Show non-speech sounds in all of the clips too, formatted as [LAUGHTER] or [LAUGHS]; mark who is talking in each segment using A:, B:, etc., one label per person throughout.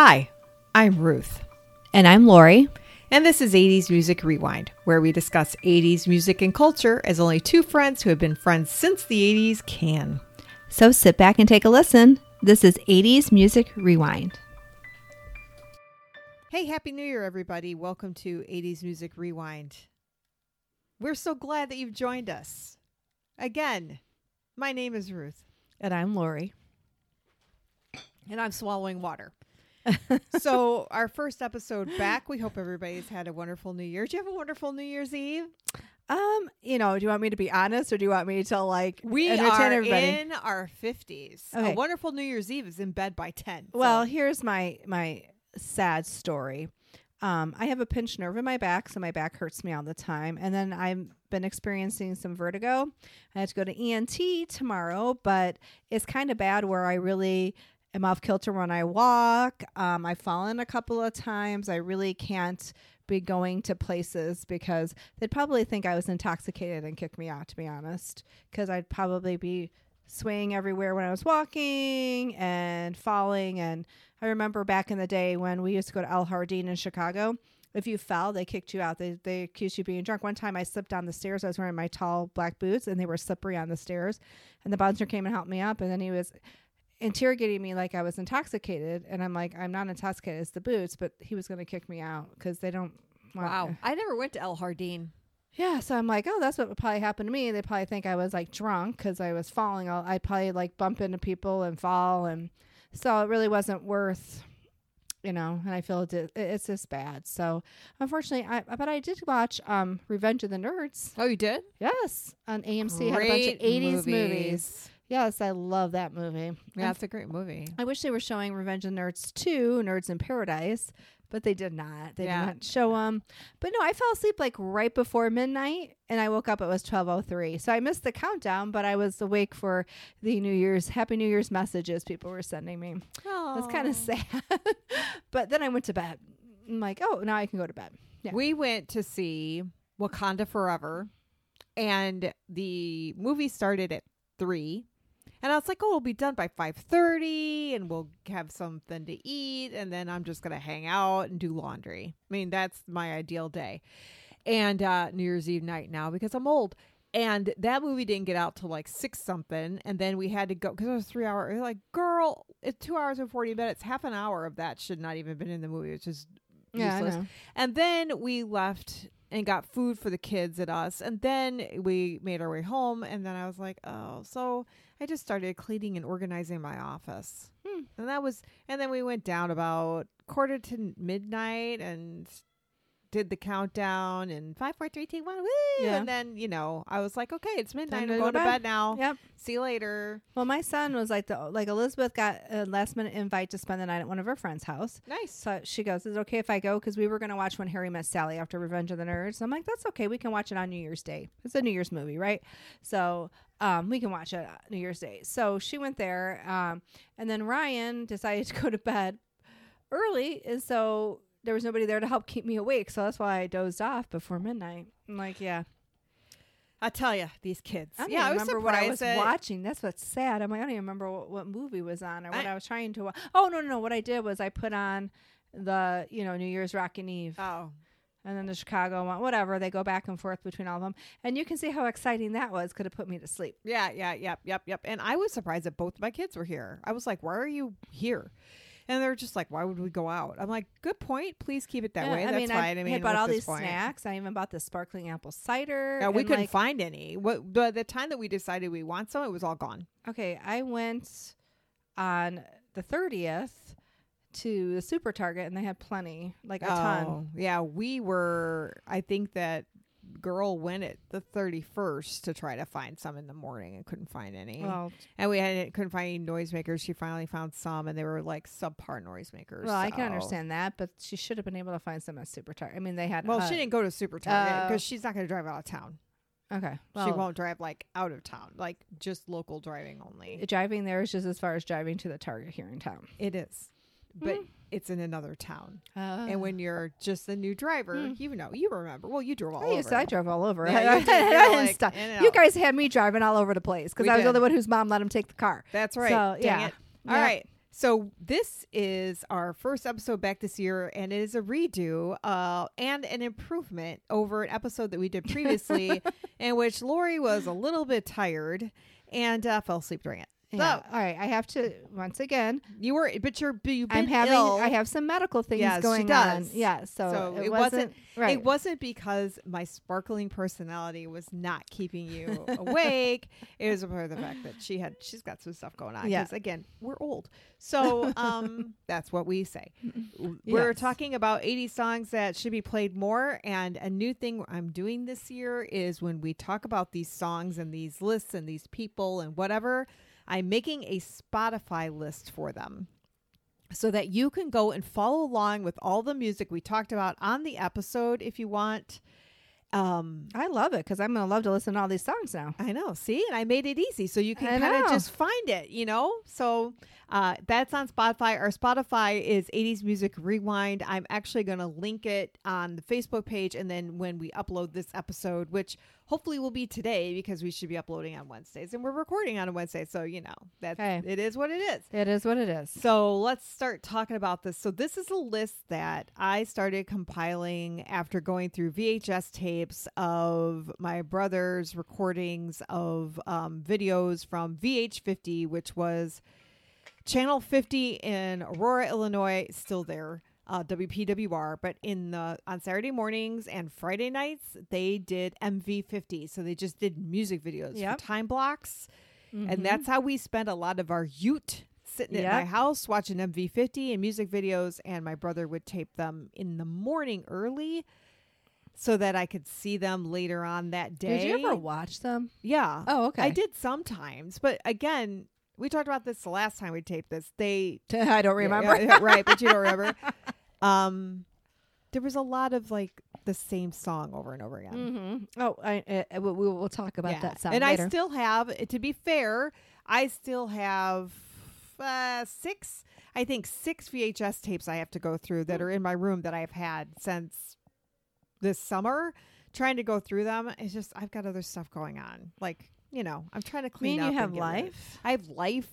A: Hi, I'm Ruth,
B: And I'm Lori.
A: and this is 80s Music Rewind, where we discuss 80s music and culture as only two friends who have been friends since the 80s can.
B: So sit back and take a listen. This is 80s Music Rewind.
A: Hey, Happy New Year, everybody. Welcome to 80s Music Rewind. We're so glad that you've joined us. Again, my name is Ruth,
B: And I'm Lori.
A: and I'm swallowing water. [LAUGHS] so, our first episode back, we hope everybody's had a wonderful New Year. Do you have a wonderful New Year's Eve?
B: Um, you know, do you want me to be honest or do you want me to like
A: We are
B: everybody?
A: in our 50s.
B: Okay.
A: A wonderful New Year's Eve is in bed by 10. so-
B: Well, here's my my sad story. Um, I have a pinched nerve in my back, so my back hurts me all the time. And then I've been experiencing some vertigo. I have to go to ENT tomorrow, but it's kind of bad where I really am off kilter when I walk. Um, I've fallen a couple of times. I really can't be going to places because they'd probably think I was intoxicated and kick me out, to be honest, because I'd probably be swaying everywhere when I was walking and falling. And I remember back in the day when we used to go to El Hardin in Chicago. If you fell, they kicked you out. They they accused you of being drunk. One time I slipped down the stairs. I was wearing my tall black boots and they were slippery on the stairs. And the bouncer came and helped me up. And then he was interrogating me like I was intoxicated. And I'm like, I'm not intoxicated. It's the boots. But he was going to kick me out because they don't. want-
A: wow. I never went to El Hardin.
B: yeah, so I'm like, oh, that's what would probably happen to me. They probably think I was like drunk because I was falling. I'll, I probably like bump into people and fall, and so it really wasn't worth, you know. And I feel it, it- it's just bad. So unfortunately, I but I did watch um Revenge of the Nerds.
A: Oh, you did?
B: Yes, on AMC had a bunch of 80s movies.
A: movies.
B: Yes, I love that movie.
A: Yeah, it's a great movie.
B: I wish they were showing Revenge of the Nerds 2, Nerds in Paradise, but they did not. They
A: Yeah.
B: did not show them. But no, I fell asleep like right before midnight and I woke up it was 12:03. So I missed the countdown, but I was awake for the New Year's Happy New Year's messages people were sending me.
A: Oh,
B: That's kind of [LAUGHS] sad. but then I went to bed. I'm like, "Oh, now I can go to bed." Yeah.
A: We went to see Wakanda Forever, and the movie started at three. And I was like, "Oh, it'll be done by five thirty, and we'll have something to eat, and then I'm just gonna hang out and do laundry." I mean, that's my ideal day. And uh, New Year's Eve night now because I'm old. And that movie didn't get out till like six something, and then we had to go because it was three hours. Like, girl, it's two hours and forty minutes. Half an hour of that should not even been in the movie, It's just
B: Yeah,
A: useless. And then we left and got food for the kids and us. And then we made our way home. And then I was like, oh, so I just started cleaning and organizing my office.
B: Hmm.
A: And that was, and then we went down about quarter to midnight and did the countdown and five, four, three, two, one, woo!
B: Yeah.
A: And then, you know, I was like, okay, it's midnight. I'm
B: to
A: going
B: go
A: to
B: to
A: bed now.
B: Yep.
A: See you later.
B: Well, my son was like the like Elizabeth got a last minute invite to spend the night at one of her friends' house.
A: Nice.
B: So she goes, "Is it okay if I go?" Because we were going to watch When Harry Met Sally after Revenge of the Nerds. I'm like, "That's okay. We can watch it on New Year's Day. It's a New Year's movie, right?" So um, we can watch it on New Year's Day. So she went there, um, and then Ryan decided to go to bed early, and so there was nobody there to help keep me awake. So that's why I dozed off before midnight. I'm like, "Yeah,
A: I tell you, these kids.
B: I don't
A: yeah, I was
B: remember what I was
A: that-
B: watching. That's what's sad. I'm like, I don't even remember what, what movie was on or what
A: I-
B: I, was trying to. watch. oh no, no, no! What I did was I put on the you know New Year's Rockin' Eve,
A: Oh,
B: and then the Chicago one, whatever. They go back and forth between all of them, and you can see how exciting that was. Could have put me to sleep.
A: Yeah, yeah, yep, yep, yep. And I was surprised that both my kids were here. I was like, "Why are you here?" And they're just like, "Why would we go out?" I'm like, "Good point. Please keep it that
B: Yeah,
A: way.
B: I
A: That's
B: mean,
A: fine." I,
B: I,
A: mean,
B: had bought all these
A: point.
B: snacks. I even bought the sparkling apple cider.
A: Yeah, we couldn't
B: like,
A: find any. What the, the time that we decided we want some, it was all gone.
B: Okay, I went on the thirtieth to the Super Target, and they had plenty, like a ton.
A: Oh, yeah, we were. I think that girl went at the 31st to try to find some in the morning and couldn't find any.
B: Well,
A: and we had couldn't find any noisemakers. She finally found some, and they were like subpar noisemakers.
B: Well, I can understand that, but she should have been able to find some at Super Target. I mean, they had.
A: Well,
B: uh,
A: she didn't go to Super Target
B: uh,
A: because she's not going to drive out of town.
B: Okay,
A: she won't drive like out of town, like just local driving only.
B: Driving there is just as far as driving to the Target here in town.
A: It is, but it's in another town.
B: Uh,
A: and when you're just a new driver,
B: Mm.
A: you know, you remember. Well, you drove all
B: I used
A: over.
B: to, I drove all over.
A: Yeah, [LAUGHS] you did.
B: I
A: You're
B: didn't
A: like
B: stop. You guys had me driving all over the place because I was the only one whose mom let him take the car.
A: That's right.
B: So, yeah.
A: it. All
B: Yeah.
A: right. So this is our first episode back this year, and it is a redo uh, and an improvement over an episode that we did [LAUGHS] previously, in which Lori was a little bit tired and uh, fell asleep during it.
B: Yeah.
A: So
B: All right. I have to once again.
A: you were, but you're, you've been
B: I'm having.
A: ill.
B: I have some medical things
A: Yes, she
B: going
A: does.
B: on. Yeah. So,
A: So
B: it,
A: it
B: wasn't,
A: wasn't-
B: right.
A: It wasn't because my sparkling personality was not keeping you awake. [LAUGHS] It was part of the fact that she had she's got some stuff going on.
B: Yeah.
A: Because again, we're old, so [LAUGHS] um, that's what we say. [LAUGHS] We're
B: Yes.
A: talking about 80 songs that should be played more, and a new thing I'm doing this year is when we talk about these songs and these lists and these people and whatever, I'm making a Spotify list for them so that you can go and follow along with all the music we talked about on the episode if you want. Um,
B: I love it because I'm gonna love to listen to all these songs now.
A: I know. See, and I made it easy so you can kind of just find it, you know? So uh, that's on Spotify. Our Spotify is 80s Music Rewind. I'm actually going to link it on the Facebook page. And then when we upload this episode, which hopefully will be today because we should be uploading on Wednesdays and we're recording on a Wednesday. So, you know, that's,
B: Okay.
A: it is what it is.
B: It is what it is.
A: So let's start talking about this. So this is a list that I started compiling after going through VHS tapes of my brother's recordings of um, videos from VH50, which was Channel 50 in Aurora, Illinois, still there. Uh, WPWR, but in the on Saturday mornings and Friday nights they did MV50, so they just did music videos
B: Yep.
A: for time blocks,
B: Mhm.
A: and that's how we spent a lot of our Ute sitting at my house watching MV50 and music videos. And my brother would tape them in the morning early so that I could see them later on that day.
B: Did you ever watch them?
A: Yeah.
B: Oh, okay.
A: I did sometimes. But again, we talked about this the last time we taped this. They [LAUGHS]
B: I don't remember.
A: Yeah, yeah, right, but you don't remember. [LAUGHS] Um there was a lot of like the same song over and over again.
B: Mm-hmm. Oh, I, uh, we, we will talk about
A: Yeah.
B: that song
A: and
B: later.
A: I still have, to be fair, I still have uh, six, I think six VHS tapes I have to go through that are in my room that I've had since this summer. Trying to go through them, it's just I've got other stuff going on. Like you know, I'm trying to clean.
B: I mean,
A: up.
B: you have life.
A: I have life.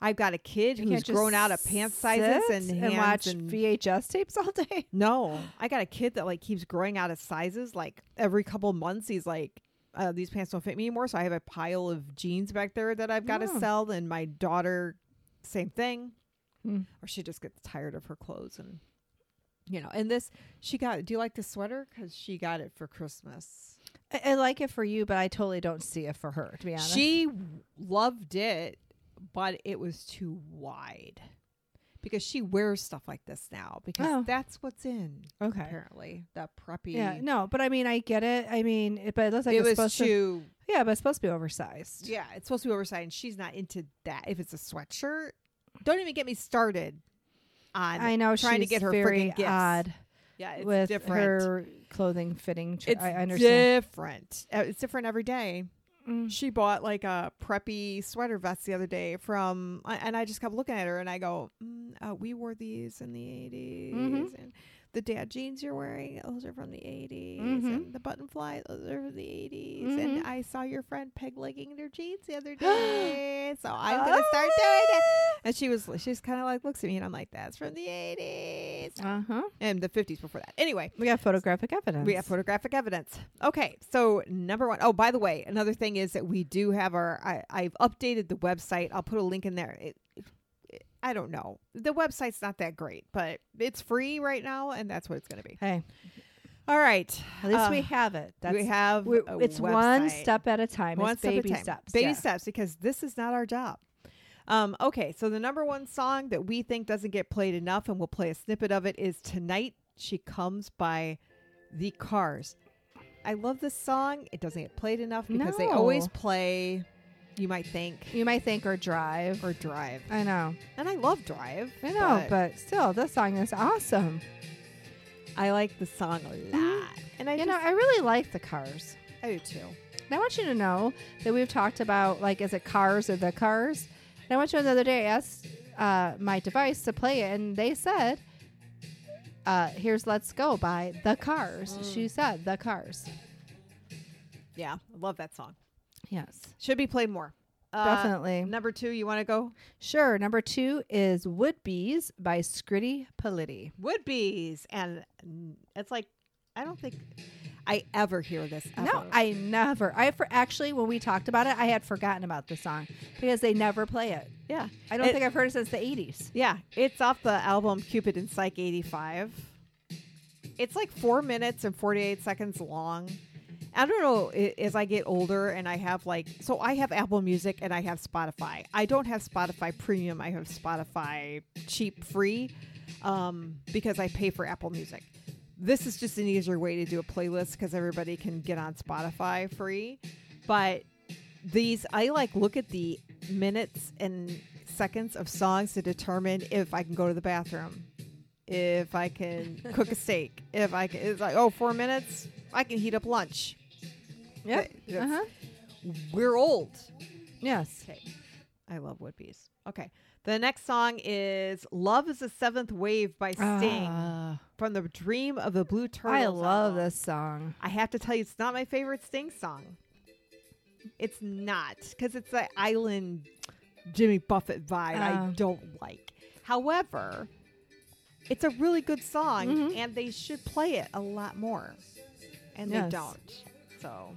A: I've got a kid
B: You
A: who's grown out of pants sizes and,
B: and watch
A: and
B: VHS tapes all day. [LAUGHS]
A: no, I got a kid that like keeps growing out of sizes. Like every couple months, he's like, uh, "These pants don't fit me anymore." So I have a pile of jeans back there that I've got to
B: Oh.
A: sell. And my daughter, same thing,
B: Hmm.
A: or she just gets tired of her clothes and you know. And this, she got. Do you like the sweater? Because she got it for Christmas.
B: I, I like it for you, but I totally don't see it for her. To be honest,
A: She loved it, but it was too wide. Because she wears stuff like this now, because
B: Oh.
A: that's what's in.
B: okay.
A: Apparently, that preppy.
B: Yeah, no, but I mean, I get it. I mean, it, but it looks like
A: it
B: it's
A: was
B: supposed to.
A: too.
B: Yeah, but it's supposed to be oversized.
A: Yeah, it's supposed to be oversized, and she's not into that. If it's a sweatshirt, don't even get me started on.
B: I know
A: trying to get her
B: very
A: friggin' gifts.
B: odd
A: Yeah, it's
B: with
A: different.
B: her clothing fitting.
A: It's
B: I I understand.
A: different. Uh, It's different every day.
B: Mm.
A: She bought like a preppy sweater vest the other day from, I- and I just kept looking at her and I go, mm, uh, "We wore these in the 80s
B: Mhm.
A: and the dad jeans you're wearing, those are from the 80s,
B: Mhm.
A: and the button fly, those are from the 80s."
B: Mhm.
A: And I saw your friend peg legging their jeans the other [GASPS] day, so I'm gonna
B: Oh,
A: start doing it. And she was, she's kind of like looks at me and I'm like, "That's from the 80s
B: Uh huh.
A: and the 50s before that." Anyway.
B: We have photographic evidence.
A: We have photographic evidence. Okay, so number one. Oh, by the way, another thing is that we do have our. I, I've updated the website. I'll put a link in there. It- I don't know. The website's not that great, but it's free right now, and that's what it's going to be.
B: Hey,
A: All right.
B: at least we
A: Uh,
B: have it. That's
A: we have.
B: it's one step at a time.
A: One
B: it's
A: step
B: baby
A: at a time.
B: steps.
A: Baby
B: yeah.
A: steps, because this is not our job. Um, okay, so the number one song that we think doesn't get played enough, and we'll play a snippet of it, is "Tonight She Comes" by The Cars. I love this song. It doesn't get played enough because they always play. You might think
B: You might think or drive.
A: or Drive,
B: I know.
A: and I love Drive.
B: I know, but, still, this song is awesome.
A: I like the song a lot, and I
B: You know, I really like the cars.
A: I do too.
B: And I want you to know that we've talked about like, is it cars or the cars? And I want you to know the other day I asked uh, my device to play it, and they said, uh, "Here's Let's Go" by the Cars.
A: Mm.
B: She said the Cars.
A: Yeah, I love that song.
B: Yes.
A: Should be played more. Uh,
B: Definitely.
A: Number two, you want to go?
B: Sure. Number two is Wood Beez by Scritti Politti.
A: Wood Beez, and it's like I don't think I ever hear this. Ever.
B: No, I never. I for actually when we talked about it, I had forgotten about the song because they never play it.
A: yeah,
B: I don't
A: It-
B: think I've heard it since the eighties.
A: yeah, it's off the album Cupid and Psyche '85. It's like four minutes and 48 seconds long. I don't know as I get older and I have like so I have Apple Music and I have Spotify. I don't have Spotify Premium. I have Spotify cheap free um, because I pay for Apple Music. This is just an easier way to do a playlist because everybody can get on Spotify free. But these I like look at the minutes and seconds of songs to determine if I can go to the bathroom, if I can cook a steak, if I can. It's like oh, four minutes. I can heat up lunch.
B: Yep.
A: Th-
B: Uh huh.
A: We're old.
B: Yes.
A: Okay. I love Wood Beez. Okay. The next song is Love is a Seventh Wave by Sting
B: Ah,
A: from the Dream of the Blue Turtles.
B: I love
A: album.
B: this song.
A: I have to tell you, it's not my favorite Sting song. It's not because it's the island Jimmy Buffett vibe I
B: Oh.
A: don't like. However, it's a really good song
B: Mhm.
A: and they should play it a lot more. And
B: Yes.
A: they don't. So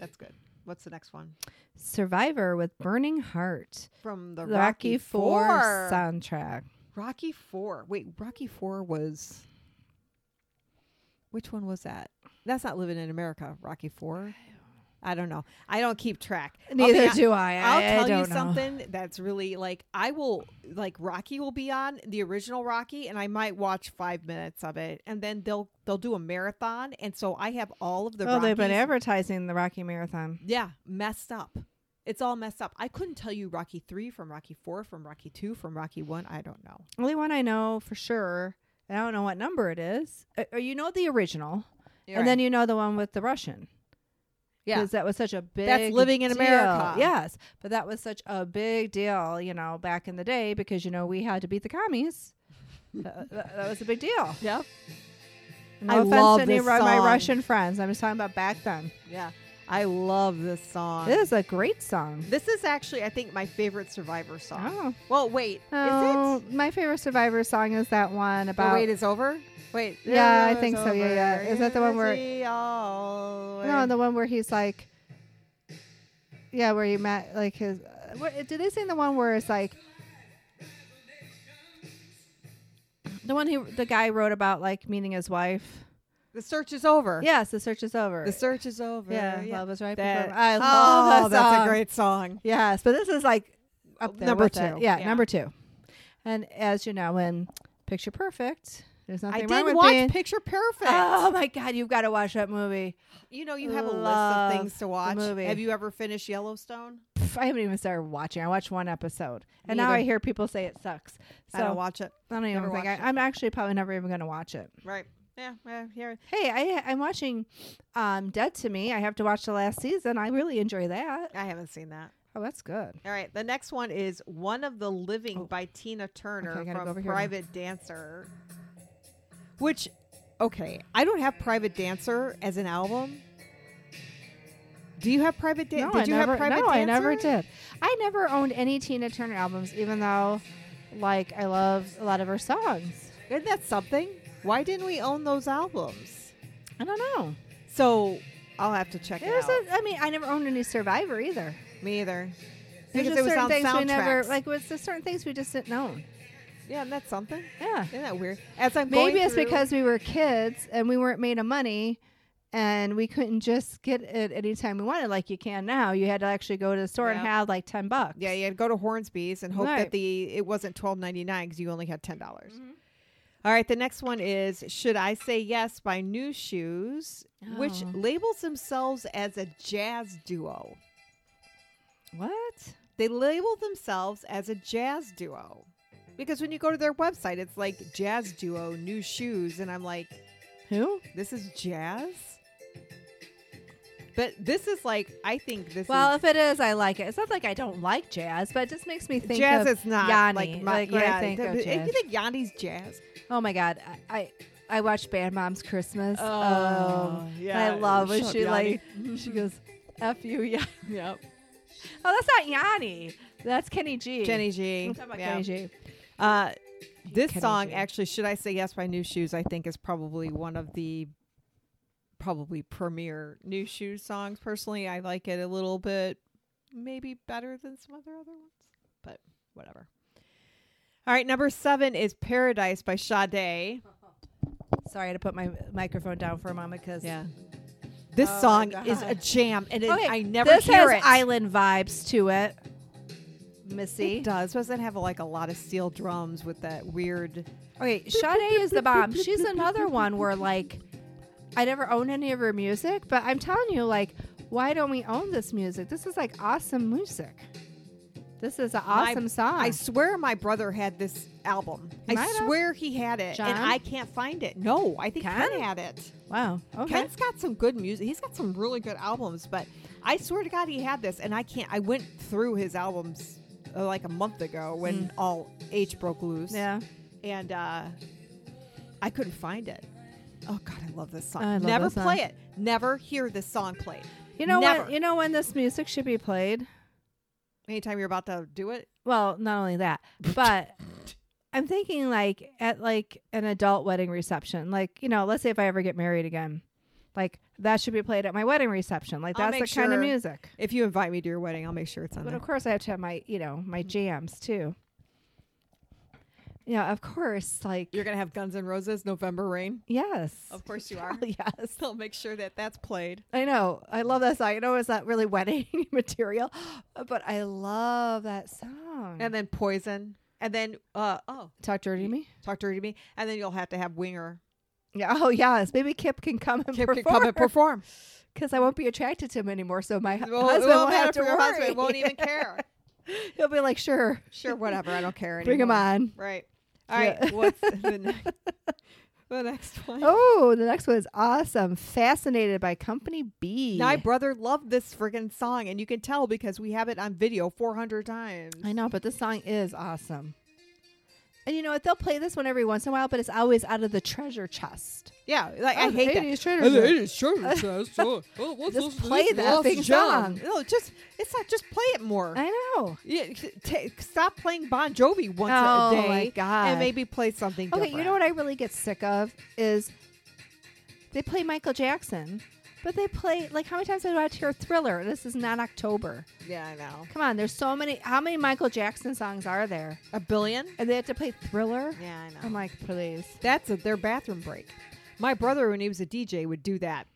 A: that's good. What's the next one?
B: Survivor with Burning Heart.
A: From the,
B: The
A: Rocky,
B: Rocky
A: Four.
B: Four soundtrack.
A: Rocky Four. Wait, Rocky Four was. Which one was that? That's not Living in America. Rocky Four. I don't know. I don't keep track. Be
B: Neither do I.
A: I'll tell
B: I
A: you
B: don't know.
A: something that's really like I will like Rocky will be on the original Rocky and I might watch five minutes of it and then they'll they'll do a marathon and so I have all of the
B: oh, they've been advertising the Rocky Marathon.
A: yeah messed up. It's all messed up. I couldn't tell you Rocky three from Rocky four from Rocky two from Rocky one. I don't know.
B: Only one I know for sure, and I don't know what number it is. Uh, you know the original, and then you know the one with the Russian.
A: Yeah
B: because that was such a big
A: That's living in
B: deal.
A: America.
B: Yes, but that was such a big deal, you know, back in the day because you know we had to beat the commies. that, that- that was a big deal.
A: Yep.
B: No
A: I
B: offense to any of my. Russian friends. I'm just talking about back then.
A: Yeah. I love this song.
B: It is a great song.
A: This is actually, I think, my favorite Survivor song.
B: Oh,
A: Well, wait. it?
B: my favorite Survivor song is that one
A: The
B: about.
A: wait is over. Wait.
B: Yeah, I think so. Yeah, yeah. Is that the one where- no, the one where he's like, yeah, where he met like his. Uh, what, did they sing the one where it's like? The one he, the guy wrote about like meeting his wife.
A: The search is over.
B: Yes, the search is over.
A: The search is over.
B: yeah, love is right
A: That-
B: before. I
A: oh,
B: love that
A: that's a great song.
B: Yes, but this is like up oh, there
A: Number two,
B: Yeah,
A: yeah.
B: number two. And as you know, in Picture Perfect, there's nothing
A: I
B: wrong
A: didn't
B: with
A: watch
B: being.
A: Picture Perfect.
B: Oh my God, you've got to watch that movie.
A: you know, you have a list of things to watch.
B: movie.
A: Have you ever finished Yellowstone?
B: I haven't even started watching. I watched one episode, and now I hear people say it sucks. So
A: I don't watch it.
B: I don't even
A: Never
B: think I. I'm actually probably never even going to watch it.
A: Right. Yeah. yeah here.
B: Hey, I, I'm watching um, Dead to Me. I have to watch the last season. I really enjoy that.
A: I haven't seen that.
B: Oh, that's good.
A: All right. The next one is One of the Living
B: Oh.
A: by Tina Turner
B: Okay, I gotta go
A: from. Private Dancer. Which, okay, I don't have Private Dancer as an album. Do you have Private Dancer?
B: no,
A: did
B: I
A: you
B: never,
A: have Private
B: no,
A: Dancer?
B: I never did. I never owned any Tina Turner albums, even though, like, I love a lot of her songs.
A: Isn't that something? Why didn't we own those albums?
B: I don't know.
A: So I'll have to check
B: There's
A: it out.
B: a, I mean, I never owned any Survivor either.
A: Me either.
B: There's
A: Because
B: just
A: it was
B: certain
A: on
B: things we never like. Was there's certain things we just didn't own.
A: Yeah, and that's something.
B: Yeah.
A: Isn't that weird? As I'm
B: Maybe it's because we were kids and we weren't made of money and we couldn't just get it anytime we wanted like you can now. You had to actually go to the store and have like 10 bucks.
A: Yeah, you had to go to Hornsby's and hope that the it wasn't twelve ninety nine because you only had ten dollars.
B: Mhm.
A: All right, the next one is "Should I Say Yes" by Nu Shooz, which
B: Oh.
A: labels themselves as a jazz duo.
B: What?
A: They label themselves as a jazz duo because when you go to their website, it's like jazz duo Nu Shooz, and I'm like,
B: Who?
A: this is jazz. But this is like, I think this is Well,
B: if it is, I like it. It's not like I don't like jazz, but it just makes me think
A: jazz
B: of
A: is not
B: Yanni,
A: like my
B: like when I
A: yeah.
B: think of
A: th-. You think Yanni's jazz?
B: Oh my god, I I, I watched Bad Mom's Christmas.
A: Oh,
B: um,
A: yeah,
B: I love when she like [LAUGHS] she [LAUGHS] goes, "F you, yeah."
A: Yep.
B: Oh, that's not Yanni. That's Kenny G.
A: Kenny G.
B: I'm talking about
A: Yeah.
B: Kenny G.
A: Uh, this
B: Kenny
A: song
B: G.
A: actually, should I say yes by Nu Shooz? I think is probably one of the probably premier Nu Shooz songs. Personally, I like it a little bit, maybe better than some other other ones, but whatever. All right, number seven is "Paradise" by Sade.
B: Sorry, I had to put my microphone down for a moment because
A: Yeah, this
B: Oh
A: song is a jam, and it,
B: Okay,
A: I never
B: this
A: hear
B: has
A: it.
B: island vibes to it. Missy.
A: It does. Doesn't have like a lot of steel drums with that weird.
B: Okay, Sade is the bomb. She's another one where like I never own any of her music, but I'm telling you, like, why don't we own this music? This is like awesome music. This is an
A: My-
B: awesome song.
A: I swear my brother had this album. I
B: Might have.
A: swear he had it,
B: John?
A: and I can't find it. No, I think Ken,
B: Ken?
A: had it.
B: wow. Okay.
A: Ken's got some good music. He's got some really good albums, but I swear to God he had this, and I can't. I went through his albums uh, like a month ago when all H broke loose.
B: Mm. yeah.
A: and uh, I couldn't find it. Oh God, I love this song.
B: I love
A: Never
B: this song.
A: play it. Never hear this song played.
B: You know
A: Never.
B: what? You know when this music should be played?
A: Anytime you're about to do it,
B: Well, not only that, but I'm thinking like at like an adult wedding reception. Like, you know, let's say if I ever get married again. Like that should be played at my wedding reception. Like
A: I'll
B: that's the
A: make
B: kind of music.
A: if you invite me to your wedding, I'll make sure it's on
B: But
A: there.
B: of course I have to have my, you know, my jams too. Yeah, of course. Like
A: You're gonna have Guns N' Roses, November Rain.
B: yes.
A: Of course you [LAUGHS] are.
B: yes. [LAUGHS]
A: I'll make sure that that's played.
B: I know. I love that song. I know it's not really [LAUGHS] wedding material, but I love that song.
A: And then Poison. And then uh oh,
B: talk dirty to me.
A: talk dirty to me. And then you'll have to have Winger.
B: Yeah. Oh yes. Maybe Kip can come and
A: Kip
B: perform.
A: can come and perform.
B: because I won't be attracted to him anymore. So my
A: Well,
B: husband
A: won't
B: have to
A: your
B: worry.
A: husband. Won't even care.
B: He'll be like, sure,
A: Sure, whatever. I don't care
B: bring him on.
A: Right. All right. What's [LAUGHS] the next? [LAUGHS] The next one.
B: Oh, the next one is awesome. Fascinated by Company B.
A: My brother loved this friggin' song, and you can tell because we have it on video 400 times.
B: I know, but this song is awesome. And you know what? They'll play this one every once in a while, but it's always out of the treasure chest.
A: Yeah, like I
B: Oh,
A: hate that.
B: 80s treasure chest. [LAUGHS]
A: Just
B: Just play that thing song.
A: No, just it's not. Just play it more.
B: I know.
A: Yeah, t- stop playing Bon Jovi once
B: Oh,
A: a day,
B: my God.
A: and maybe play something.
B: Okay,
A: different.
B: you know what I really get sick of is they play Michael Jackson, but they play like how many times do I hear Thriller? This is not October.
A: Yeah, I know.
B: Come on, there's so many. How many Michael Jackson songs are there?
A: A billion.
B: And they have to play Thriller.
A: Yeah, I know.
B: I'm like, please.
A: That's a, their bathroom break. My brother, when he was a DJ, would do that.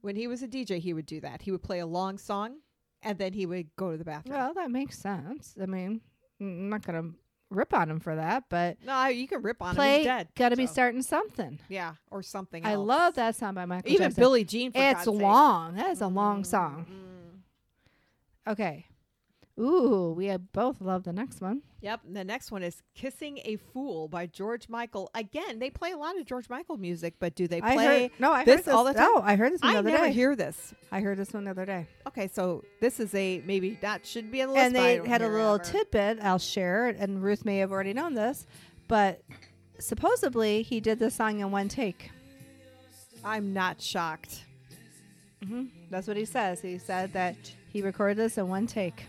A: When he was a DJ, he would do that. He would play a long song, and then he would go to the bathroom.
B: Well, that makes sense. I mean, I'm not gonna rip on him for that, but
A: no, you can rip on him. He's dead.
B: got to be starting something.
A: Yeah, or something.
B: I
A: else.
B: love that song by Michael
A: Even
B: Jackson.
A: Billie Jean. For
B: it's
A: God's sake.
B: long. That is a long song.
A: Mm.
B: Okay. Ooh, we both love the next one.
A: Yep. The next one is "Kissing a Fool" by George Michael. Again, they play a lot of George Michael music, but do they
B: I
A: play?
B: heard no, I
A: this
B: heard this
A: all the time?
B: No, I heard this one the
A: I
B: other
A: never
B: day.
A: hear this.
B: I heard this one the other day.
A: Okay, so this is a maybe that should be on the list.
B: and they had a little
A: ever.
B: tidbit I'll share, and Ruth may have already known this, but supposedly he did this song in one take.
A: I'm not shocked.
B: hmm That's what he says. He said that he recorded this in one take.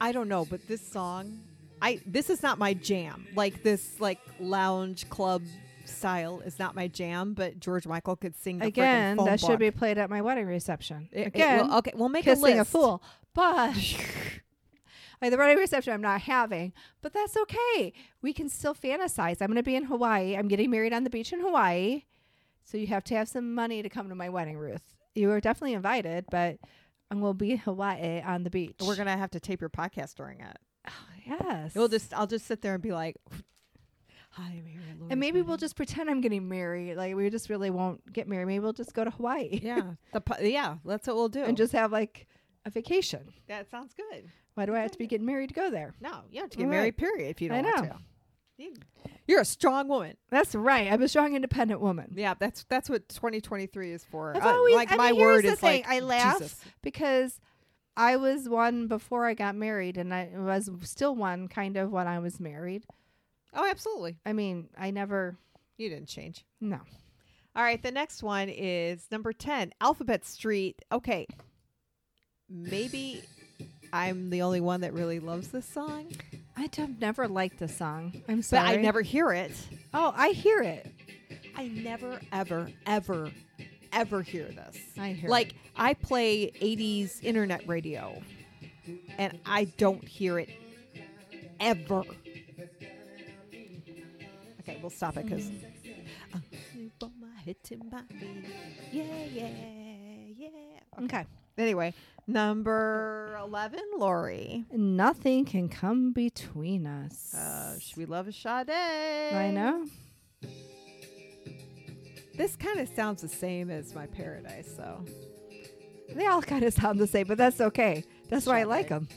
A: I don't know, but this song, I this is not my jam. Like this, like lounge club style is not my jam. But George Michael could sing the
B: Again, that should be played at my wedding reception.
A: It- it
B: Again,
A: will- okay, we'll make
B: kissing
A: a
B: a, fool, but [LAUGHS] like the wedding reception, I'm not having. But that's okay. We can still fantasize. I'm going to be in Hawaii. I'm getting married on the beach in Hawaii, so you have to have some money to come to my wedding, Ruth. You are definitely invited, but I'm to be in Hawaii on the beach.
A: We're gonna have to tape your podcast during it.
B: Oh, yes.
A: We'll just, I'll just sit there and be like, "Hi, I'm here." at
B: and maybe we'll just pretend I'm getting married. Like we just really won't get married. Maybe we'll just go to Hawaii.
A: yeah, [LAUGHS] the yeah, that's what we'll do.
B: and just have like a vacation.
A: that sounds good.
B: Why do I have to be getting married to go there?
A: No, you have to get
B: All right.
A: married. Period. If you don't want
B: know.
A: to. You, you're a strong woman.
B: That's right. I'm a strong, independent woman.
A: Yeah, that's that's what 2023 is for.
B: That's
A: Uh,
B: always-
A: like
B: I
A: my
B: mean,
A: word is
B: thing.
A: like
B: I laugh
A: Jesus.
B: because I was one before I got married, and I was still one kind of when I was married.
A: Oh, absolutely.
B: I mean, I never.
A: You didn't change.
B: No.
A: All right, the next one is number 10, Alphabet Street. Okay. maybe I'm the only one that really loves this song,
B: I have never liked the song. I'm sorry. but.
A: I never hear it.
B: Oh, I hear it.
A: I never, ever, ever, ever hear this.
B: I hear
A: like I play 80s internet radio, and I don't hear it ever. Okay, we'll stop it because. Yeah, yeah, yeah.
B: it. Okay.
A: Anyway, number 11, Lori.
B: Nothing can come between us.
A: Uh, should we love a Sade?
B: I know.
A: This kind of sounds the same as my Paradise, so.
B: They all kind of sound the same, but that's okay. That's why I like them.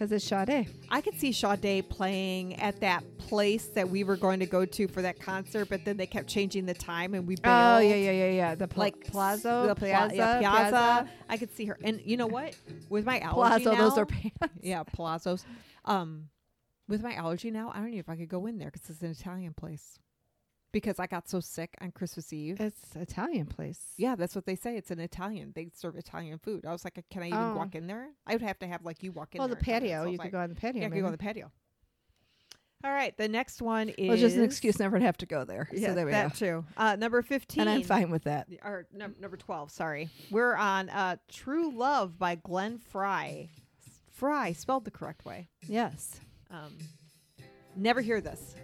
B: Because it's Sade.
A: I could see Sade playing at that place that we were going to go to for that concert, but then they kept changing the time and we bailed.
B: Oh yeah, yeah, yeah, yeah. The pla-
A: Like
B: Plaza,
A: the pla-
B: Plaza,
A: yeah, Piazza.
B: Piazza,
A: I could see her, and you know what? With my allergy
B: Plaza.
A: now,
B: Those are pants. [LAUGHS]
A: yeah, Palazzos. Um, with my allergy now, I don't know if I could go in there because it's an Italian place. Because I got so sick on Christmas Eve.
B: It's Italian place.
A: Yeah, that's what they say. It's an Italian. They serve Italian food. I was like, can I even
B: Oh.
A: walk in there? I would have to have like you walk in
B: Well,
A: there.
B: the patio.
A: So
B: you
A: was
B: could
A: like,
B: go on the patio.
A: Yeah, I could go on the patio. All right, the next one is
B: Well, just an excuse never to have to go there.
A: Yeah,
B: so there we
A: that
B: go.
A: too. Uh, number fifteen,
B: And I'm fine with that.
A: Or num- number twelve. Sorry, we're on uh, "True Love" by Glenn Frey. Frey spelled the correct way.
B: Yes.
A: Um, never hear this.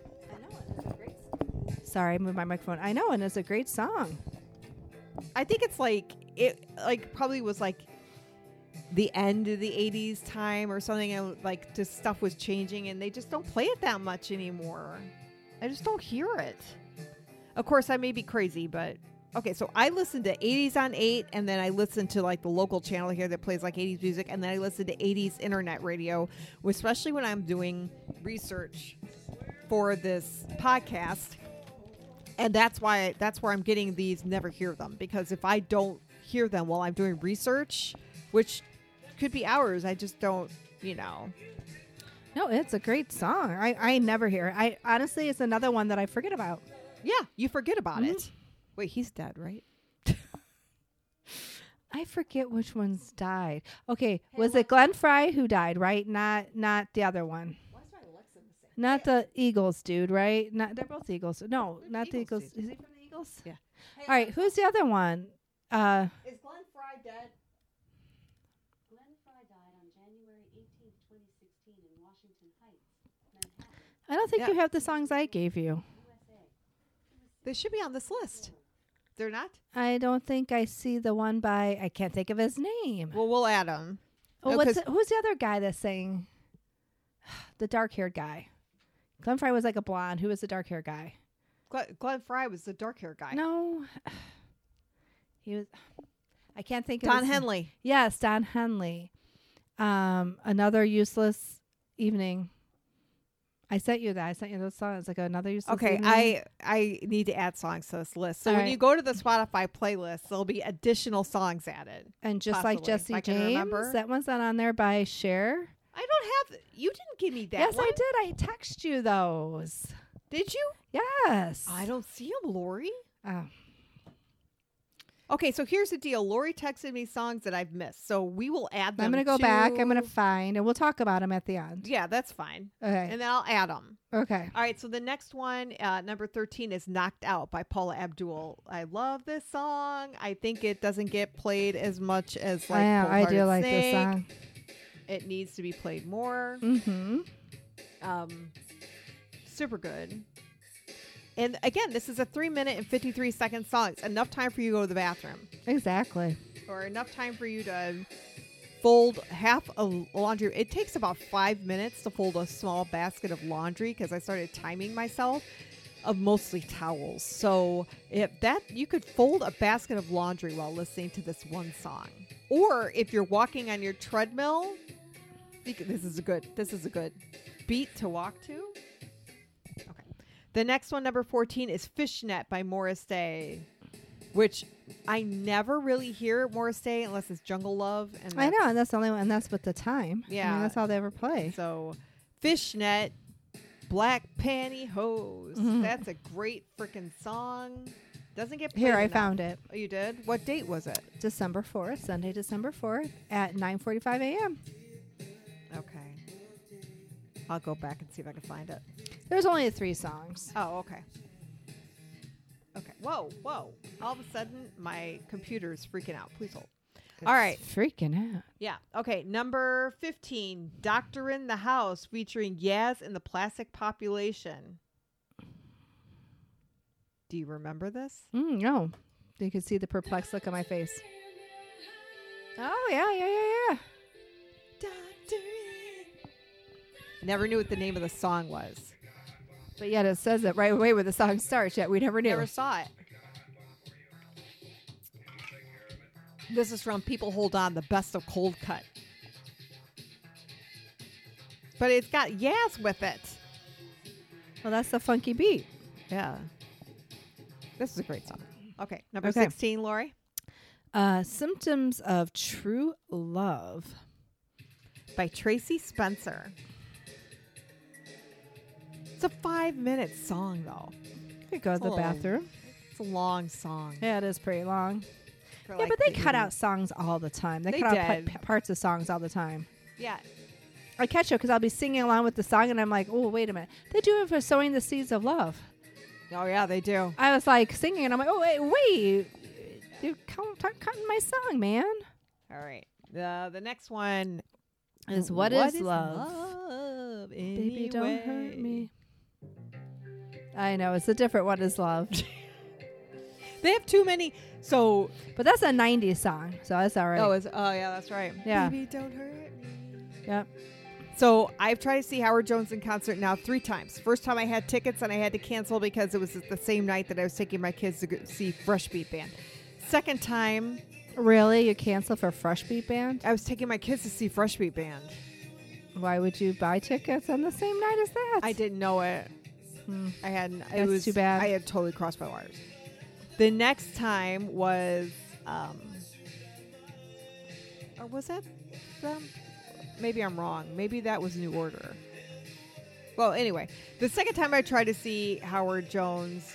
B: Sorry, I moved my microphone. I know, and it's a great song.
A: I think it's like it like probably was like the end of the 80s time or something and like just stuff was changing and they just don't play it that much anymore. I just don't hear it. Of course I may be crazy, but okay, so I listen to 80s on 8 and then I listen to like the local channel here that plays like 80s music and then I listen to 80s internet radio, especially when I'm doing research for this podcast and that's why that's where I'm getting these never hear them because if I don't hear them while I'm doing research, which could be hours, I just don't, you know.
B: No, it's a great song. I, I never hear it. I honestly, it's another one that I forget about.
A: Yeah, you forget about
B: Mhm.
A: it. Wait, he's dead, right? [LAUGHS]
B: I forget which ones died. Okay, was it Glenn Frey who died? Right, not not the other one. Not the Eagles dude, right? Not they're both Eagles. No,
A: They're the
B: not the
A: Eagles
B: Eagles.
A: dude.
B: Is he from the Eagles?
A: Yeah.
B: All right, who's the other one? Uh,
A: Is Glenn Frey dead?
C: Glenn Frey died on January 18, 2016 in Washington Heights, Manhattan,
B: I don't think
A: Yeah.
B: you have the songs I gave you.
A: They should be on this list. They're not.
B: I don't think I see the one by. I can't think of his name.
A: Well, we'll add them.
B: Oh,
A: no,
B: what's
A: 'cause-
B: the, who's the other guy that's saying? [SIGHS] The dark haired guy. Glenn Frey was like a blonde. Who was the dark hair guy?
A: Glenn, Glenn Frey was the dark hair guy.
B: No, [SIGHS] he was. I can't think of
A: Don
B: his-
A: Henley.
B: Yes, Don Henley. Um, another useless evening. I sent you that. I sent you those songs. Like another useless.
A: Okay,
B: evening.
A: I I need to add songs to this list. So
B: All
A: when
B: right.
A: you go to the Spotify playlist, there'll be additional songs added.
B: and just like
A: possibly, if
B: Jesse
A: I can
B: James,
A: remember.
B: that one's not on there by Cher.
A: I don't have. You didn't give me that.
B: yes,
A: one.
B: I did. I text you those.
A: Did you?
B: Yes.
A: I don't see them, Lori.
B: Oh.
A: Okay, so here's the deal. Lori texted me songs that I've missed, so we will add them.
B: I'm gonna go back. I'm gonna find, and we'll talk about them at the end.
A: Yeah, that's fine,
B: Okay.
A: and then I'll add them.
B: okay.
A: All right, so the next one, uh, number 13, is Knocked Out by Paula Abdul. I love this song. I think it doesn't get played as much as like
B: I, I do like this song.
A: It needs to be played more.
B: Mm-hmm.
A: Um, super good. And again, this is a three minute and 53 second song. It's enough time for you to go to the bathroom
B: Exactly.
A: or enough time for you to fold half a laundry. It takes about five minutes to fold a small basket of laundry because I started timing myself of mostly towels. So if that you could fold a basket of laundry while listening to this one song, or if you're walking on your treadmill, this is a good. This is a good beat to walk to. Okay. The next one, number 14, is Fishnet by Morris Day, which I never really hear Morris Day unless it's Jungle Love. And
B: I know,
A: that's-
B: and that's the only one. And that's with the time. I
A: Yeah.
B: mean, that's all they ever play.
A: So, Fishnet, Black Pantyhose.
B: Mhm.
A: That's a great freaking song. Doesn't get played.
B: Here, I
A: enough.
B: found it.
A: Oh, you did? What date was it?
B: December 4th, Sunday, December 4th at 9:45 a.m.
A: Okay. I'll go back and see if I can find it.
B: There's only three songs.
A: Oh, okay. Okay. Whoa, whoa. All of a sudden, my computer's freaking out. Please hold. All right.
B: freaking out.
A: Yeah. Okay. Number 15, Doctor in the House featuring Yazz and the Plastic Population. Do you remember this?
B: Mm, no, you can see the perplexed look on my face. Oh yeah, yeah, yeah, yeah.
A: Doctor Never knew what the name of the song was.
B: But yet it says it right away where the song starts. Yet we never knew.
A: Never saw it. This is from People Hold On, the best of Coldcut. But it's got Yazz with it.
B: Well, that's the funky beat.
A: Yeah. This is a great song. Okay, number
B: Okay.
A: 16, Lori.
B: Uh, Symptoms of True Love.
A: by Tracie Spencer. It's a five minute song, though.
B: You could go to the bathroom.
A: It's a long song.
B: Yeah, it is pretty long.
A: for,
B: yeah,
A: like,
B: but they
A: the
B: cut
A: 80s.
B: out songs all the time. They,
A: They
B: cut out
A: did.
B: pa- parts of songs all the time.
A: Yeah.
B: I catch it because I'll be singing along with the song, and I'm like, "Oh, wait a minute! They do it for sowing the seeds of love."
A: Oh, yeah, they do.
B: I was like singing, and I'm like, "Oh, wait, wait! You're cut- cut- cutting my song, man."
A: All right. The the next one
B: Is what is love?
A: love
B: Baby, don't hurt me. I know it's a different one is Love," [LAUGHS]
A: They have too many. So,
B: but that's a '90s song, so that's all right.
A: oh, it's, oh, yeah, that's right.
B: Yeah.
A: Baby, don't hurt me.
B: yep.
A: So I've tried to see Howard Jones in concert now three times. First time I had tickets and I had to cancel because it was the same night that I was taking my kids to go see Fresh Beat Band. Second time,
B: Really, you cancel for Fresh Beat Band?
A: I was taking my kids to see Fresh Beat Band.
B: Why would you buy tickets on the same night as that?
A: I didn't know it.
B: Hmm.
A: I hadn't. It
B: That's
A: was
B: too bad.
A: I had totally crossed my wires. The next time was, um, or was that them? Maybe I'm wrong. Maybe that was New Order. Well, anyway, the second time I tried to see Howard Jones,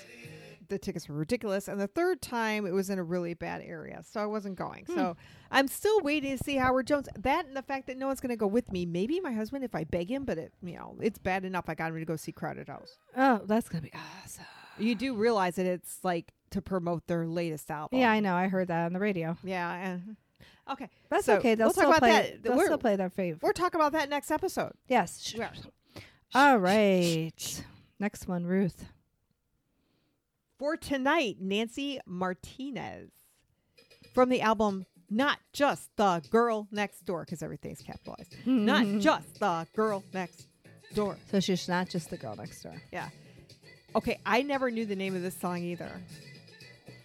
A: the tickets were ridiculous, and the third time it was in a really bad area, so I wasn't going. So I'm still waiting to see Howard Jones. That and the fact that no one's going to go with me. Maybe my husband if I beg him, but it you know it's bad enough. I got him to go see Crowded House.
B: Oh, that's gonna be awesome.
A: You do realize that it's like to promote their latest album.
B: Yeah, I know. I heard that on the radio.
A: yeah. and- okay,
B: That's
A: So,
B: okay. They'll
A: we'll talk about
B: play.
A: that.
B: They'll
A: We're-
B: still play their favorite.
A: we're talking about that next episode.
B: Yes.
A: Yeah.
B: All right. Next one, Ruth.
A: For tonight, Nancy Martinez from the album Not Just the Girl Next Door, because everything's capitalized. Not mm-hmm. just the girl next door.
B: So she's not just the girl next door.
A: Yeah. Okay, I never knew the name of this song either.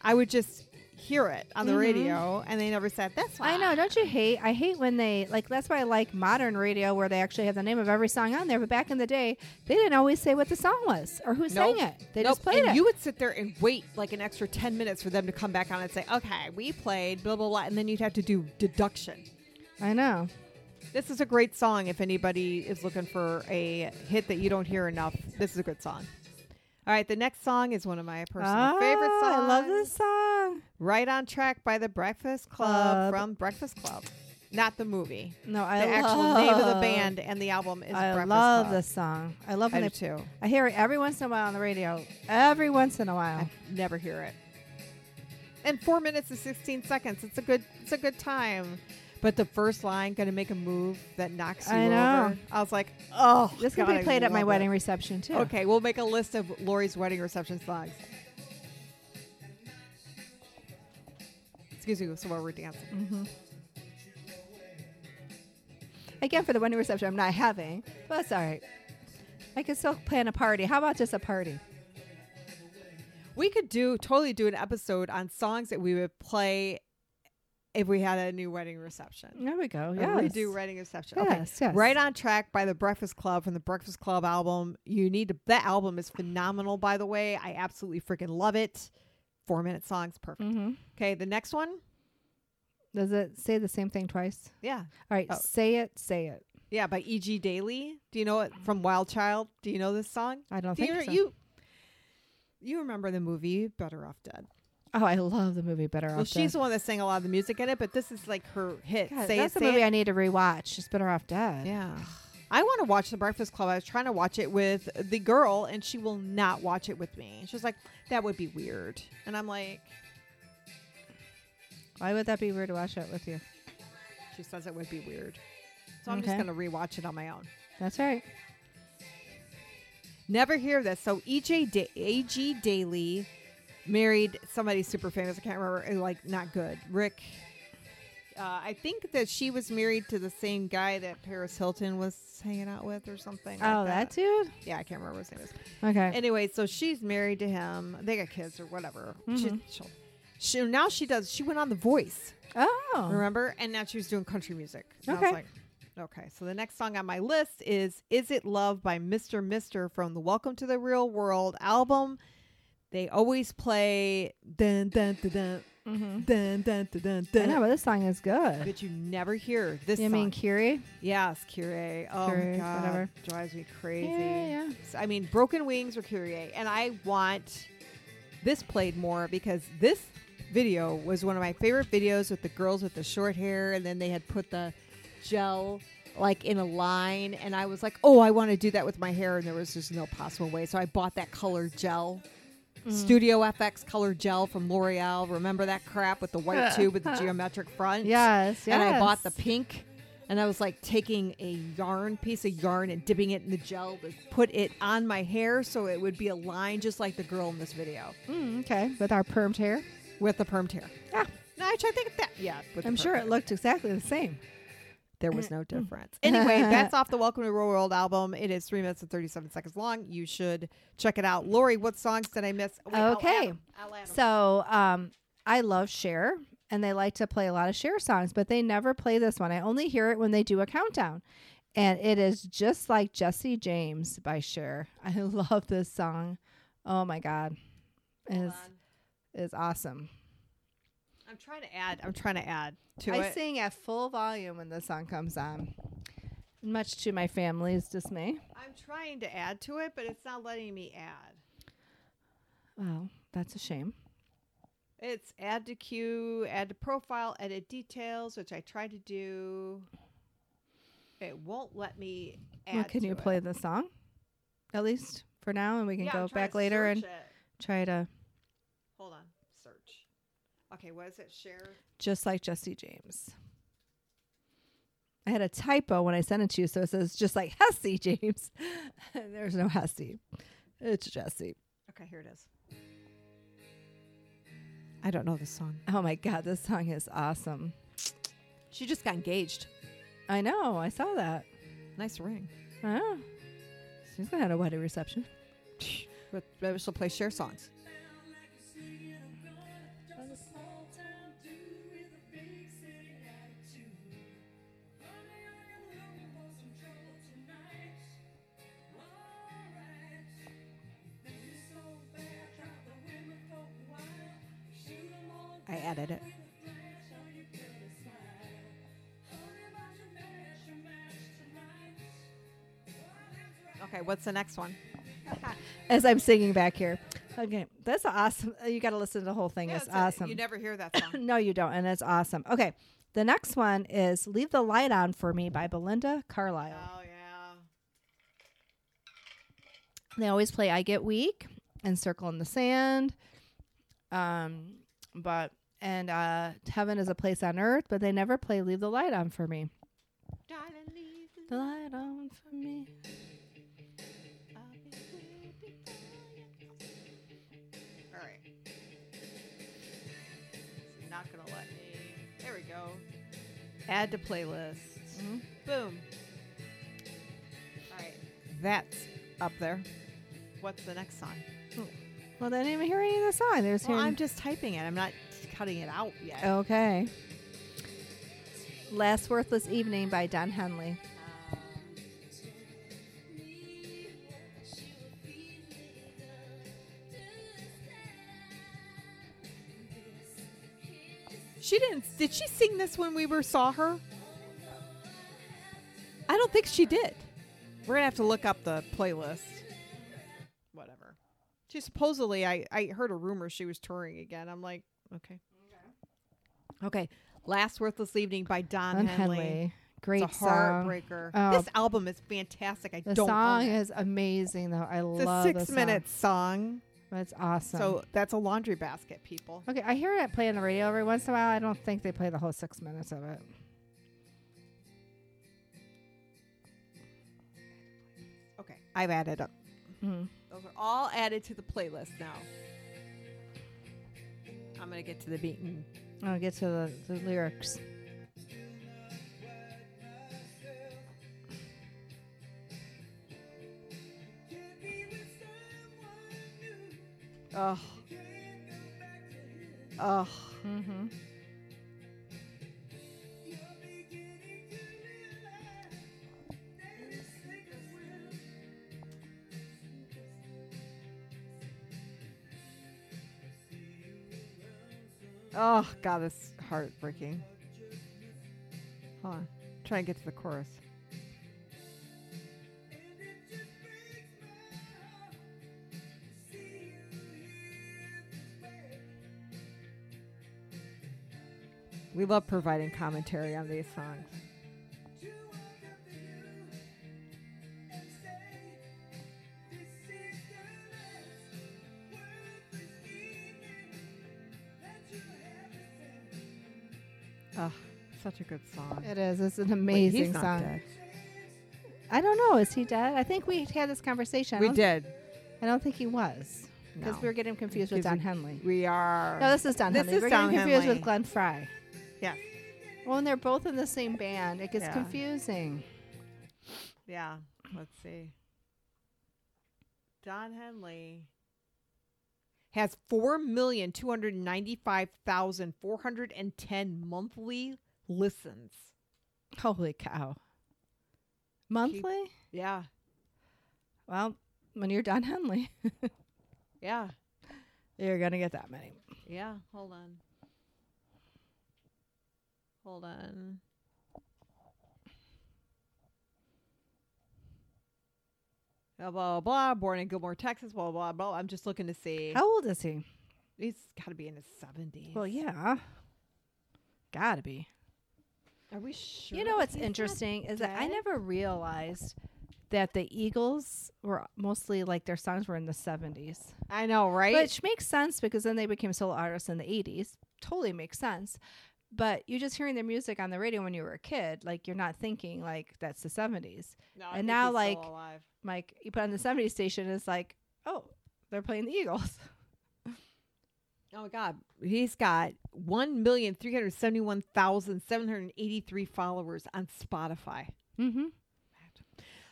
A: I would just hear it on the
B: Mhm.
A: radio, and they never said that's. Why.
B: I know. Don't you hate? I hate when they like. That's why I like modern radio where they actually have the name of every song on there. But back in the day, they didn't always say what the song was or who sang it. They
A: Nope.
B: just played
A: and
B: it.
A: You would sit there and wait like an extra 10 minutes for them to come back on and say, okay, we played blah, blah, blah. And then you'd have to do deduction.
B: I know.
A: This is a great song if anybody is looking for a hit that you don't hear enough. This is a good song. All right, the next song is one of my personal
B: Ah,
A: favorite songs.
B: I love this song.
A: Right on Track by the Breakfast Club
B: Club.
A: from Breakfast Club. Not the movie.
B: No, I
A: the
B: love
A: actual name of the band and the album is Breakfast Club.
B: I
A: Breakfast
B: love
A: Club.
B: this song. I love
A: I
B: when
A: do
B: they.
A: too.
B: I hear it every once in a while on the radio. Every once in a while.
A: I never hear it. And four minutes and sixteen seconds. It's a good. It's a good time. But the first line, "Gonna make a move that knocks you
B: I know.
A: over." I was like, "Oh,
B: This could be
A: I
B: played at my
A: love
B: wedding reception too.
A: Okay, we'll make a list of Lori's wedding reception songs. Excuse me, so while we're dancing.
B: hmm Again, for the wedding reception, I'm not having, but that's all right. I could still plan a party. How about just a party?
A: We could do totally do an episode on songs that we would play if we had a new wedding reception.
B: There we go. Yeah,
A: we do wedding reception. Okay.
B: Yes, yes.
A: Right on track by the Breakfast Club from the Breakfast Club album. You need to. That album is phenomenal, by the way. I absolutely freaking love it. Four minute songs, perfect.
B: Mm-hmm.
A: Okay, the next one.
B: Does it say the same thing twice?
A: Yeah,
B: All right.
A: Oh.
B: Say it. Say it.
A: yeah, by E.G. Daily. Do you know it from Wild Child? Do you know this song?
B: I don't
A: Do you,
B: think so.
A: you you remember the movie Better Off Dead?
B: Oh, I love the movie Better
A: Well,
B: Off
A: she's
B: Dead.
A: the one that sang a lot of the music in it, but this is like her hit.
B: God,
A: say
B: that's
A: it, say
B: movie
A: it.
B: I need to rewatch. She's Better Off Dead.
A: Yeah. I want to watch The Breakfast Club. I was trying to watch it with the girl, and she will not watch it with me. She's like, that would be weird. And I'm like,
B: Why would that be weird to watch it with you?
A: she says it would be weird. So I'm just
B: Okay.
A: going to rewatch it on my own.
B: That's right.
A: Never hear this. So EJ da- AG Daly married somebody super famous. I can't remember. Like not good. Rick. Uh, I think that she was married to the same guy that Paris Hilton was hanging out with, or something. like
B: oh, that dude.
A: Yeah, I can't remember what his name is.
B: Okay.
A: Anyway, so she's married to him. They got kids or whatever.
B: Mhm.
A: She, she'll, she now she does. She went on The Voice.
B: oh.
A: Remember? And now she was doing country music. And I
B: Okay.
A: was like, okay. So the next song on my list is Is It Love by Mr. Mister from the Welcome to the Real World album. They always play dun dun dun dun
B: Mm-hmm.
A: dun dun dun dun.
B: I know, but this song is good.
A: But you never hear this
B: You
A: song.
B: mean Curie?
A: yes, Kyrie. Oh my god,
B: whatever.
A: drives me crazy.
B: Yeah, yeah.
A: So, I mean, Broken Wings or Kyrie, and I want this played more because this video was one of my favorite videos with the girls with the short hair, and then they had put the gel like in a line, and I was like, oh, I want to do that with my hair, and there was just no possible way. So I bought that color gel. Studio FX color gel from L'Oreal. Remember that crap with the white [LAUGHS] tube with the geometric front?
B: Yes, yes.
A: And I bought the pink, and I was like taking a yarn piece of yarn and dipping it in the gel to put it on my hair so it would be a line just like the girl in this video
B: Mm, okay, with our permed hair.
A: with the permed hair.
B: Yeah,
A: No, actually, I think that yeah.
B: I'm sure
A: hair.
B: it looked exactly the same.
A: There was no difference. [LAUGHS] Anyway, that's off the Welcome to Real World album. It is three minutes and thirty seven seconds long. You should check it out. Lori, what songs did I miss? Wait, I'll add I'll 'em.
B: So, um, I love Cher, and they like to play a lot of Cher songs, but they never play this one. I only hear it when they do a countdown, and it is just like Jesse James by Cher. [LAUGHS] I love this song. Oh my god, it is is awesome.
A: I'm trying to add. I'm trying to add to
B: I
A: it.
B: I sing at full volume when the song comes on, much to my family's dismay.
A: I'm trying to add to it, but it's not letting me add.
B: Well, that's a shame.
A: It's add to queue, add to profile, edit details, which I tried to do. It won't let me add.
B: well, can
A: to
B: you
A: it.
B: play the song? At least for now, and we can
A: Yeah,
B: go back later and
A: it.
B: try to
A: Hold on, search. Okay, what is it? Cher.
B: just like Jesse James. I had a typo when I sent it to you, so it says just like [LAUGHS] Hesse James. [LAUGHS] There's no Hesse. It's Jesse.
A: Okay, here it is. I don't know this song.
B: Oh my god, this song is awesome.
A: She just got engaged.
B: I know, I saw that.
A: Nice ring.
B: Oh. She's gonna have a wedding reception.
A: But maybe she'll play Cher songs. I added it. Okay, what's the next one? [LAUGHS]
B: As I'm singing back here. Okay, that's awesome. Uh, You got to listen to the whole thing.
A: Yeah,
B: it's
A: it's a-
B: awesome.
A: you never hear that song. [LAUGHS]
B: no, you don't, and it's awesome. Okay, the next one is "Leave the Light On for Me" by Belinda Carlisle.
A: oh yeah.
B: They always play "I Get Weak" and "Circle in the Sand," um, but and uh, "Heaven is a Place on Earth," but they never play "Leave the Light On for Me."
A: Darling, leave the
B: light on for me.
A: I'll be here before you. All right. It's not gonna let me. There we go. Add to playlist.
B: Mhm.
A: Boom. All right. That's up there. What's the next song?
B: Well, they didn't even hear any of the song. There's
A: Well, I'm just typing it. I'm not cutting it out yet.
B: okay. "Last Worthless Evening" by Don Henley.
A: She didn't. Did she sing this when we were saw her? I don't think she did. We're gonna have to look up the playlist. Whatever. She supposedly, I I heard a rumor she was touring again. I'm like, okay, okay. Last worthless evening by Don
B: Don
A: Henley.
B: Henley. Great
A: it's a
B: song.
A: heartbreaker.
B: Oh.
A: This album is fantastic. I
B: The
A: don't
B: song
A: own it.
B: is amazing, though. I
A: It's a
B: love the
A: six-minute
B: song. That's awesome.
A: So that's a laundry basket, people.
B: okay, I hear it play on the radio every once in a while. I don't think they play the whole six minutes of it.
A: Okay, I've added up.
B: Mhm.
A: Those are all added to the playlist now. I'm gonna get to the beat. and-
B: I'll get to the, the lyrics.
A: Ugh. Ugh.
B: Mm-hmm.
A: Oh God, it's heartbreaking. Hold on, try and get to the chorus. We love providing commentary on these songs. Oh, such a good song.
B: It is. It's an
A: Wait,
B: amazing
A: he's not
B: song.
A: dead.
B: I don't know. Is he dead? I think we had this conversation.
A: We
B: don't-
A: did.
B: I don't think he was because
A: No.
B: we were getting confused with
A: Because
B: Don Henley.
A: We are.
B: No, this is Don
A: This
B: Henley.
A: is
B: we're
A: Don
B: getting confused
A: Henley.
B: with Glenn Frey.
A: Yeah.
B: Well, when they're both in the same band, it gets
A: Yeah.
B: confusing.
A: Yeah. Let's see. Don Henley has four million two hundred ninety-five thousand four hundred and ten monthly listens.
B: Holy cow! Monthly?
A: Yeah.
B: Well, when you're Don Henley, [LAUGHS]
A: Yeah.
B: you're gonna get that many.
A: Yeah. Hold on. Hold on. Blah, blah, blah. Born in Gilmer, Texas. Blah, blah, blah. I'm just looking to see.
B: How old is he?
A: He's got to be in his 70s.
B: Well, yeah, gotta be.
A: Are we sure?
B: You know what's interesting is that I never realized that the Eagles were mostly like their songs were in the 70s.
A: I know, right?
B: Which makes sense because then they became solo artists in the 80s. Totally makes sense. But you're just hearing their music on the radio when you were a kid, like you're not thinking like that's the 70s.
A: No, I
B: and
A: think
B: now,
A: he's still
B: like,
A: alive.
B: Like you put on the 70s station, it's like, oh, they're playing the Eagles. [LAUGHS]
A: Oh my God, he's got one million three hundred seventy-one thousand seven hundred eighty-three followers on Spotify.
B: Mm-hmm.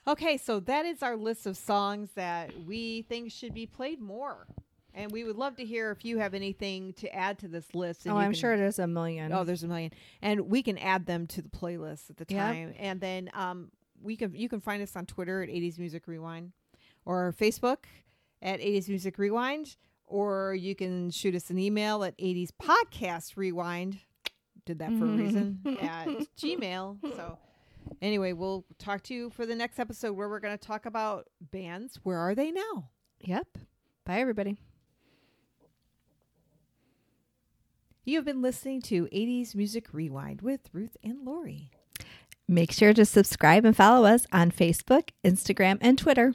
A: Okay, so that is our list of songs that we think should be played more, and we would love to hear if you have anything to add to this list.
B: Oh, I'm
A: can-
B: sure there's a million.
A: Oh, there's a million, and we can add them to the playlist at the
B: Yep.
A: time, and then um, we can you can find us on Twitter at 80s Music Rewind, or Facebook at 80s Music Rewind, or you can shoot us an email at 80s Podcast Rewind. Did that for a reason [LAUGHS] at Gmail. So anyway, we'll talk to you for the next episode where we're going to talk about bands. Where are they now?
B: Yep. Bye, everybody.
A: You have been listening to 80s Music Rewind with Ruth and Lori.
B: Make sure to subscribe and follow us on Facebook, Instagram, and Twitter.